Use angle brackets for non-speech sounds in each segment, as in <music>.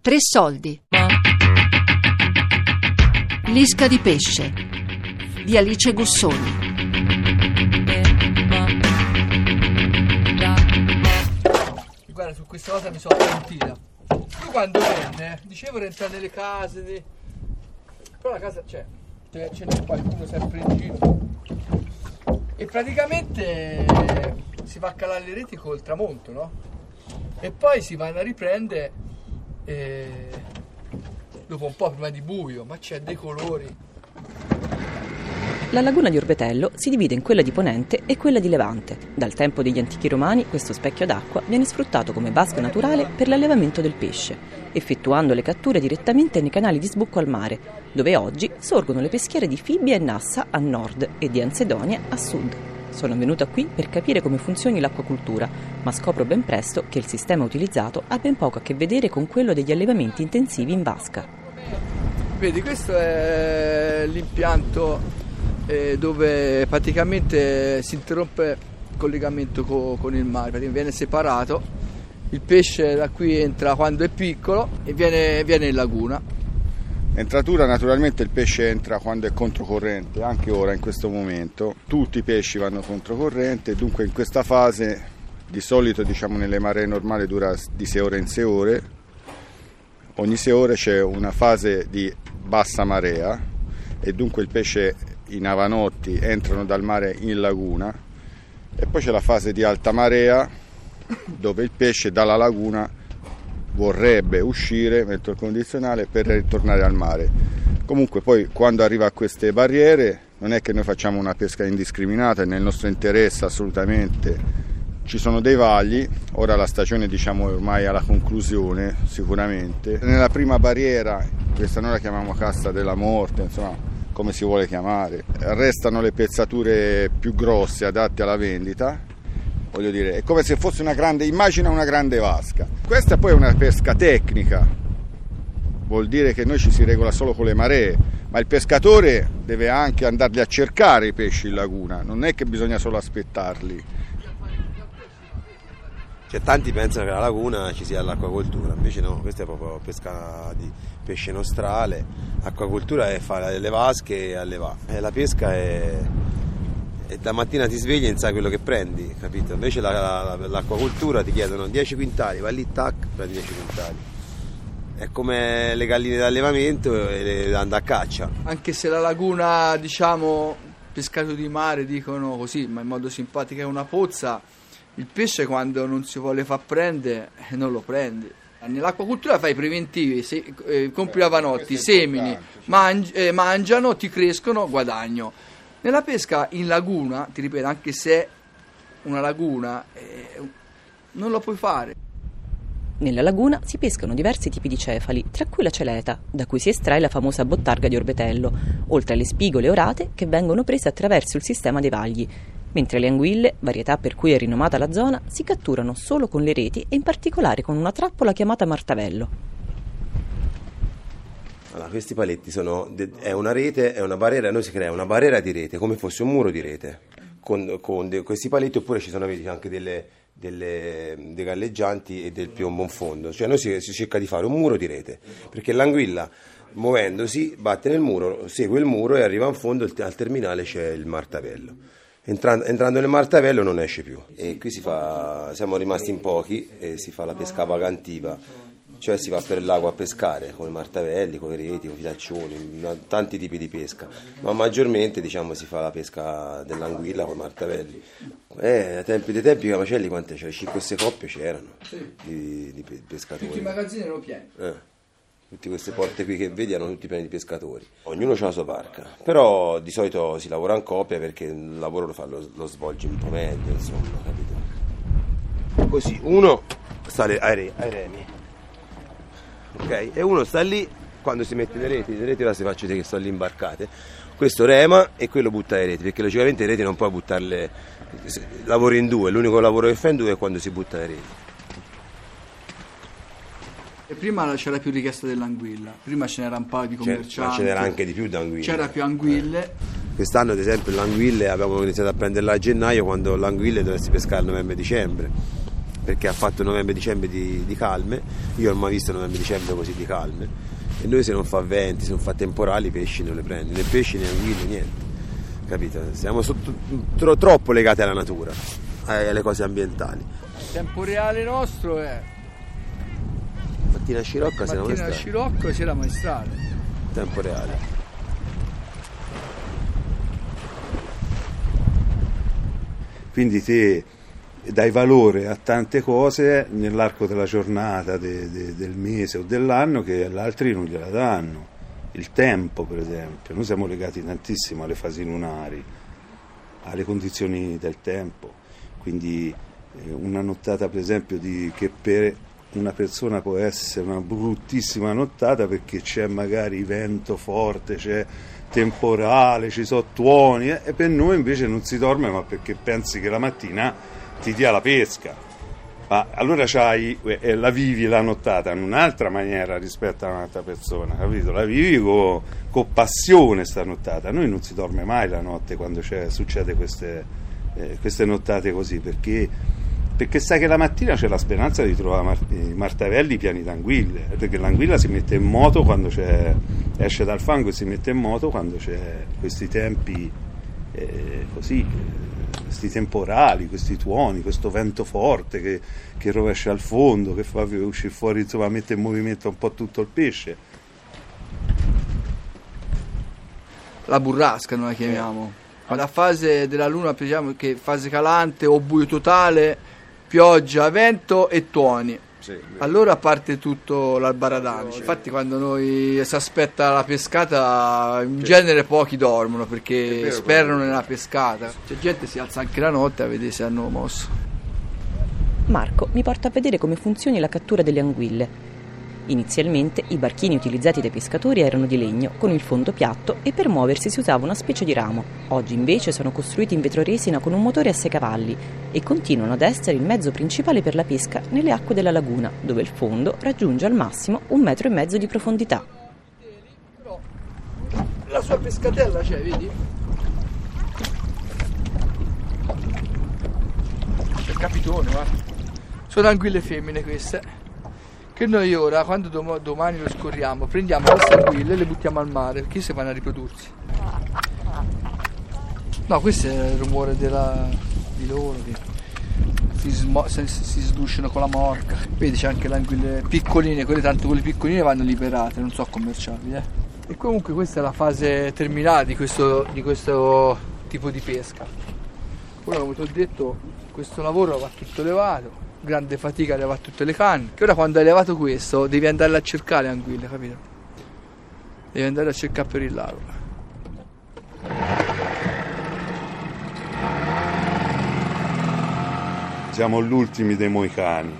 Tre soldi. L'isca di pesce di Alice Gussoni. Guarda, su questa cosa mi sono pentita. Io quando venne, dicevo di entrare nelle case, di- però la casa c'è, c'è, ce qualcuno sempre in giro. E praticamente si va a calare le reti col tramonto, no? E poi si vanno a riprendere e dopo un po' prima di buio, ma c'è dei colori. La laguna di Orbetello si divide in quella di Ponente e quella di Levante. Dal tempo degli antichi romani questo specchio d'acqua viene sfruttato come vasca naturale per l'allevamento del pesce, effettuando le catture direttamente nei canali di sbucco al mare, dove oggi sorgono le peschiere di Fibbia e Nassa a nord e di Ansedonia a sud. Sono venuta qui per capire come funzioni l'acquacultura, ma scopro ben presto che il sistema utilizzato ha ben poco a che vedere con quello degli allevamenti intensivi in vasca. Vedi, questo è l'impianto eh, dove praticamente si interrompe il collegamento co- con il mare, praticamente viene separato, il pesce da qui entra quando è piccolo e viene, viene in laguna. Entratura naturalmente il pesce entra quando è controcorrente, anche ora in questo momento. Tutti i pesci vanno controcorrente, dunque in questa fase di solito diciamo nelle maree normali dura di 6 ore in 6 ore. Ogni 6 ore c'è una fase di bassa marea e dunque il pesce i navanotti entrano dal mare in laguna e poi c'è la fase di alta marea dove il pesce dalla laguna vorrebbe uscire, metto il condizionale, per ritornare al mare. Comunque poi quando arriva a queste barriere non è che noi facciamo una pesca indiscriminata, è nel nostro interesse assolutamente. Ci sono dei vagli, ora la stagione diciamo è ormai alla conclusione sicuramente. Nella prima barriera, questa noi la chiamiamo cassa della morte, insomma come si vuole chiamare, restano le pezzature più grosse adatte alla vendita voglio dire, è come se fosse una grande, immagina una grande vasca. Questa poi è una pesca tecnica, vuol dire che noi ci si regola solo con le maree, ma il pescatore deve anche andarli a cercare i pesci in laguna, non è che bisogna solo aspettarli. Cioè, tanti pensano che alla laguna ci sia l'acquacoltura, invece no, questa è proprio pesca di pesce nostrale. Acquacoltura è fare le vasche e allevare. E la pesca è, e da mattina ti svegli e non sai quello che prendi, capito? Invece la- la- l'acquacoltura ti chiedono 10 quintali, vai lì, tac, prendi 10 quintali. È come le galline d'allevamento e le andare a caccia. Anche se la laguna, diciamo, pescato di mare dicono così, ma in modo simpatico è una pozza, il pesce quando non si vuole far prendere eh, non lo prendi. Nell'acquacultura fai i preventivi, se, eh, compri avanotti, questo è semini, mangi- eh, mangiano, ti crescono, guadagno. Nella pesca in laguna, ti ripeto, anche se è una laguna, eh, non lo puoi fare. Nella laguna si pescano diversi tipi di cefali, tra cui la celeta, da cui si estrae la famosa bottarga di Orbetello, oltre alle spigole orate che vengono prese attraverso il sistema dei vagli, mentre le anguille, varietà per cui è rinomata la zona, si catturano solo con le reti e in particolare con una trappola chiamata martavello. Allora, questi paletti sono è una rete, è una barriera, noi si crea una barriera di rete, come fosse un muro di rete, con, con de- questi paletti, oppure ci sono anche delle, delle- dei galleggianti e del piombo in fondo, cioè noi si, si cerca di fare un muro di rete, perché l'anguilla muovendosi batte nel muro, segue il muro e arriva in fondo, al terminale c'è il martavello. Entran- entrando nel martavello non esce più. E qui fa, siamo rimasti in pochi e si fa la pesca vagantiva cioè si va per lago a pescare con i martavelli, con i reti, con i filaccioni, tanti tipi di pesca, ma maggiormente diciamo, si fa la pesca dell'anguilla con i martavelli. Eh, ai tempi dei tempi Camacelli quante c'erano? 5-6 coppie c'erano di, di pe- pescatori. magazzini erano pieni. Eh, tutte queste porte qui che vedi erano tutti pieni di pescatori. Ognuno ha la sua barca, però di solito si lavora in coppia perché il lavoro lo, fa, lo, lo svolge un po' meglio, insomma, capito? Così uno sta ai, re- ai remi, ok? E uno sta lì quando si mette le reti, le reti ora si faccio che sono lì imbarcate. Questo rema e quello butta le reti, perché logicamente le reti non puoi buttarle, lavori in due, l'unico lavoro che fai in due è quando si butta le reti. E prima c'era più richiesta dell'anguilla, prima ce n'era un paio di commercianti. ma ce n'era anche di più d'anguille. C'era più anguille. Quest'anno, ad esempio, l'anguille abbiamo iniziato a prenderla a gennaio quando l'anguille dovresti pescare a novembre-dicembre. Perché ha fatto novembre-dicembre di, di calme, io non ho mai visto novembre-dicembre così di calme e noi se non fa venti, se non fa temporali i pesci non le prendi, né pesci né anguille, niente, capito? Siamo sotto, tro, troppo legati alla natura, alle cose ambientali. Il tempo reale nostro è Mattina Scirocco, sera mattina maestrale. Scirocco e sera maestrale. Tempo reale. Quindi te dai valore a tante cose nell'arco della giornata, de- de- del mese o dell'anno che agli altri non gliela danno. Il tempo, per esempio, noi siamo legati tantissimo alle fasi lunari, alle condizioni del tempo. Quindi eh, una nottata, per esempio, di, che per una persona può essere una bruttissima nottata perché c'è magari vento forte, c'è temporale, ci sono tuoni eh, e per noi invece non si dorme ma perché pensi che la mattina ti dia la pesca. Ma allora c'hai, eh, la vivi la nottata in un'altra maniera rispetto a un'altra persona, capito? La vivi con, con passione sta nottata. Noi non si dorme mai la notte quando succede queste, eh, queste nottate così, perché, perché sai che la mattina c'è la speranza di trovare mar- i martavelli pieni d'anguille, perché l'anguilla si mette in moto quando c'è, esce dal fango e si mette in moto quando c'è questi tempi eh, così, eh, questi temporali, questi tuoni, questo vento forte che, che rovescia al fondo, che fa uscire fuori, insomma, mette in movimento un po' tutto il pesce. La burrasca noi la chiamiamo. La fase della luna, diciamo che è fase calante o buio totale, pioggia, vento e tuoni. Allora parte tutto l'albaradan. Infatti, quando noi si aspetta la pescata, in genere pochi dormono perché sperano nella pescata. C'è gente che si alza anche la notte a vedere se hanno mosso. Marco mi porta a vedere come funzioni la cattura delle anguille. Inizialmente i barchini utilizzati dai pescatori erano di legno, con il fondo piatto e per muoversi si usava una specie di ramo. Oggi invece sono costruiti in vetroresina con un motore a sei cavalli e continuano ad essere il mezzo principale per la pesca nelle acque della laguna, dove il fondo raggiunge al massimo un metro e mezzo di profondità. La sua pescatella c'è, vedi? C'è il capitone, guarda. Sono anguille femmine queste. Che noi ora, quando dom- domani lo scorriamo, prendiamo queste anguille e le buttiamo al mare, perché se vanno a riprodursi. No, questo è il rumore della- di loro che si, smo- si- si sdusciano con la morca. Vedi c'è anche le anguille piccoline, quelle tanto quelle piccoline vanno liberate, non so commerciali. Eh. E comunque questa è la fase terminale di questo, di questo tipo di pesca. Ora come ti ho detto, questo lavoro va tutto levato, grande fatica a levare tutte le canne. Che ora quando hai levato questo devi andare a cercare le anguille, capito? Devi andare a cercare per il lago. Siamo gli ultimi dei moicani,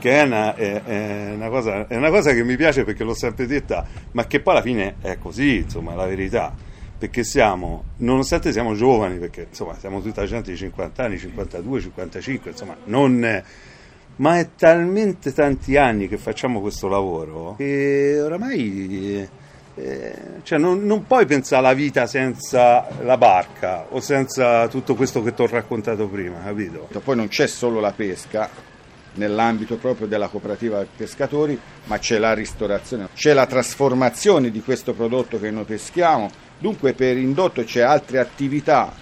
che è una, è- è una cosa, è una cosa che mi piace perché l'ho sempre detta, ma che poi alla fine è così, insomma, è la verità. Perché siamo, nonostante siamo giovani, perché insomma siamo tutta gente di 50 anni, 52, 55, insomma, non, ma è talmente tanti anni che facciamo questo lavoro che oramai eh, cioè non, non puoi pensare alla vita senza la barca o senza tutto questo che ti ho raccontato prima, capito? Poi non c'è solo la pesca nell'ambito proprio della cooperativa pescatori, ma c'è la ristorazione, c'è la trasformazione di questo prodotto che noi peschiamo. Dunque per indotto c'è altre attività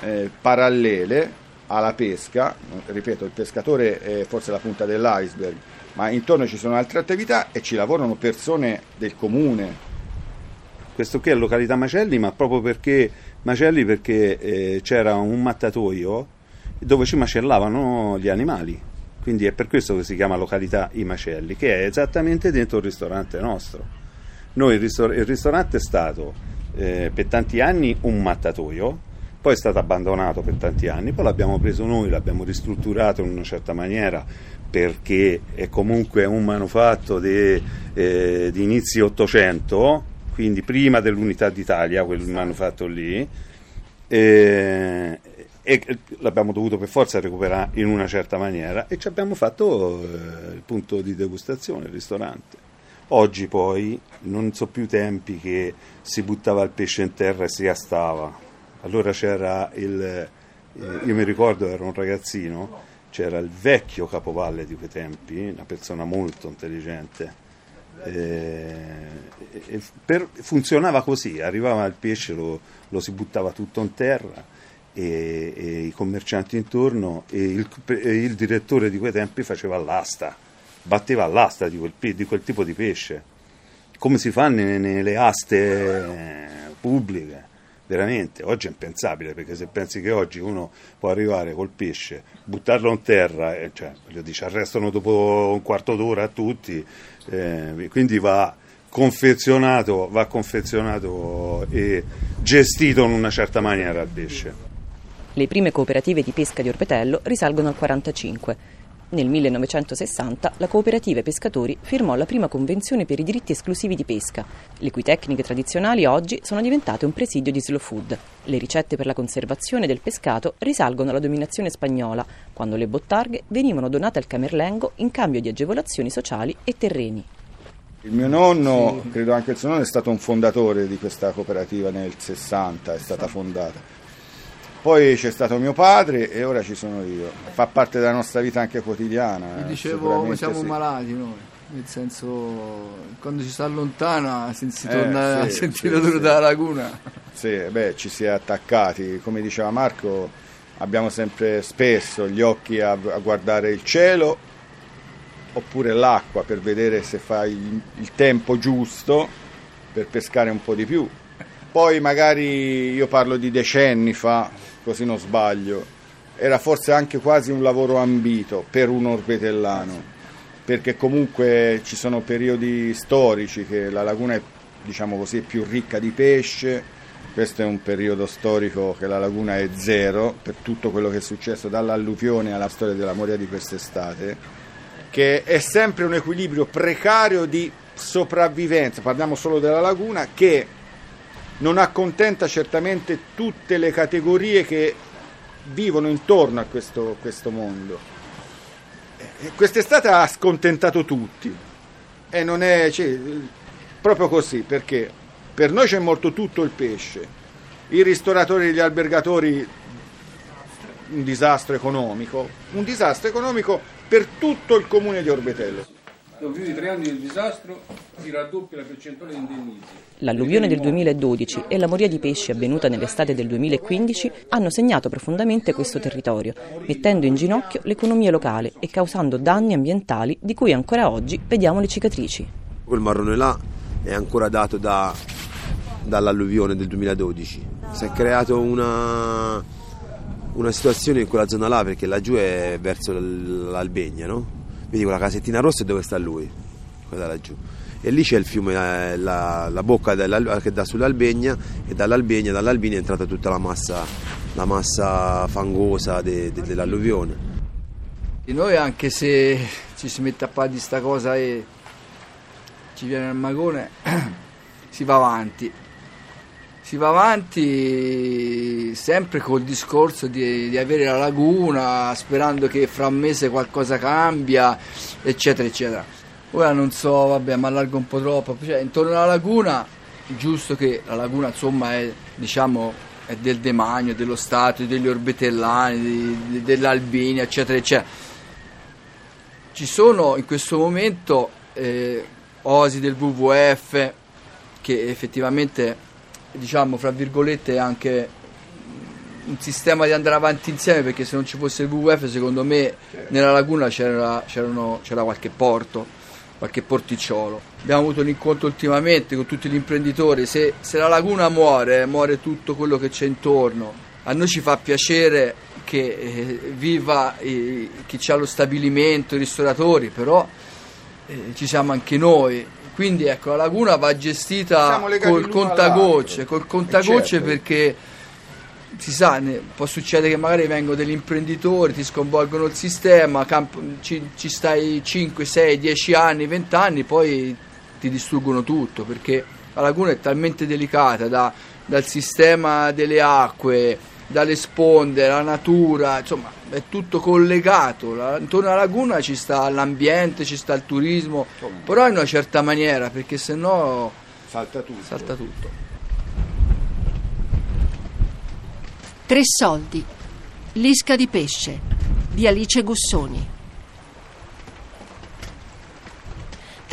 eh, parallele alla pesca, ripeto, il pescatore è forse la punta dell'iceberg, ma intorno ci sono altre attività e ci lavorano persone del comune, Questo qui è località Macelli, ma proprio perché Macelli perché eh, c'era un mattatoio dove ci macellavano gli animali. Quindi è per questo che si chiama località I Macelli, che è esattamente dentro il ristorante nostro. Noi il, ristor- il ristorante è stato eh, per tanti anni un mattatoio, poi è stato abbandonato per tanti anni, poi l'abbiamo preso noi, l'abbiamo ristrutturato in una certa maniera perché è comunque un manufatto eh, di inizi 800, quindi prima dell'unità d'Italia, quel manufatto lì, e, e l'abbiamo dovuto per forza recuperare in una certa maniera e ci abbiamo fatto eh, il punto di degustazione, il ristorante. Oggi poi non so più tempi che si buttava il pesce in terra e si astava. Allora c'era il, eh, io mi ricordo ero un ragazzino, c'era il vecchio capovalle di quei tempi, una persona molto intelligente. Eh, e per, funzionava così, arrivava il pesce, lo, lo si buttava tutto in terra e, e i commercianti intorno e il, e il, direttore di quei tempi faceva l'asta, batteva l'asta di quel, di quel tipo di pesce, come si fa nelle, nelle aste pubbliche veramente, oggi è impensabile perché se pensi che oggi uno può arrivare col pesce, buttarlo in terra, eh, cioè, ci arrestano dopo un quarto d'ora a tutti, eh, quindi va confezionato, va confezionato e gestito in una certa maniera il pesce. Le prime cooperative di pesca di Orbetello risalgono al 1945. Nel 1960 la cooperativa pescatori firmò la prima convenzione per i diritti esclusivi di pesca, le cui tecniche tradizionali oggi sono diventate un presidio di slow food. Le ricette per la conservazione del pescato risalgono alla dominazione spagnola, quando le bottarghe venivano donate al Camerlengo in cambio di agevolazioni sociali e terreni. Il mio nonno, sì. credo anche il suo nonno, è stato un fondatore di questa cooperativa nel 60, è stata fondata. Poi c'è stato mio padre e ora ci sono io. Fa parte della nostra vita anche quotidiana. Vi dicevo come siamo sì. malati noi, nel senso quando ci si allontana si, si eh, torna sì, a sentire l'odore sì, della laguna. Sì, beh, ci si è attaccati, come diceva Marco, abbiamo sempre spesso gli occhi a, a guardare il cielo oppure l'acqua per vedere se fa il, il tempo giusto per pescare un po' di più. Poi magari io parlo di decenni fa, così non sbaglio, era forse anche quasi un lavoro ambito per un orbetellano, perché comunque ci sono periodi storici che la laguna è, diciamo così, più ricca di pesce, questo è un periodo storico che la laguna è zero per tutto quello che è successo dall'alluvione alla storia della moria di quest'estate, che è sempre un equilibrio precario di sopravvivenza, parliamo solo della laguna, che non accontenta certamente tutte le categorie che vivono intorno a questo, questo mondo. E quest'estate ha scontentato tutti. E non è cioè, proprio così perché per noi c'è morto tutto il pesce, i ristoratori e gli albergatori un disastro economico, un disastro economico per tutto il comune di Orbetello dopo più di tre anni del disastro si raddoppia la percentuale di indennizzi. L'alluvione del 2012 e la moria di pesci avvenuta nell'estate del 2015 hanno segnato profondamente questo territorio, mettendo in ginocchio l'economia locale e causando danni ambientali di cui ancora oggi vediamo le cicatrici. Quel marrone là è ancora dato da, dall'alluvione del 2012. Si è creato una, una situazione in quella zona là perché laggiù è verso l'Albegna, no? Vedi quella casettina rossa è dove sta lui, quella laggiù. E lì c'è il fiume, la, la bocca che dà sull'Albegna e dall'Albegna, dall'Albina è entrata tutta la massa, la massa fangosa de, de, dell'alluvione. E noi anche se ci si mette a fare di sta cosa e ci viene il magone, <clears throat> si va avanti si va avanti sempre col discorso di, di, avere la laguna, sperando che fra un mese qualcosa cambia, eccetera, eccetera. Ora non so, vabbè, mi allargo un po' troppo. Cioè, intorno alla laguna, giusto che la laguna insomma è, diciamo, è del demanio, dello Stato, degli orbitellani, di, di, dell'Albania, eccetera, eccetera. Ci sono in questo momento eh, osi del WWF che effettivamente diciamo, fra virgolette, anche un sistema di andare avanti insieme perché se non ci fosse il WWF secondo me nella laguna c'era, c'era qualche porto, qualche porticciolo. Abbiamo avuto un incontro ultimamente con tutti gli imprenditori, se, se la laguna muore, muore tutto quello che c'è intorno. A noi ci fa piacere che eh, viva eh, chi ha lo stabilimento, i ristoratori, però eh, ci siamo anche noi quindi ecco, la laguna va gestita col contagocce, col contagocce certo. perché si sa, ne, può succedere che magari vengono degli imprenditori, ti sconvolgono il sistema, camp- ci, ci, stai 5, 6, 10 anni, 20 anni, poi ti distruggono tutto perché la laguna è talmente delicata da, dal sistema delle acque, dalle sponde, la natura, insomma è tutto collegato, la, intorno alla laguna ci sta l'ambiente, ci sta il turismo, però in una certa maniera perché se no salta tutto. salta tutto. Tre soldi, l'isca di pesce. di Alice Gussoni.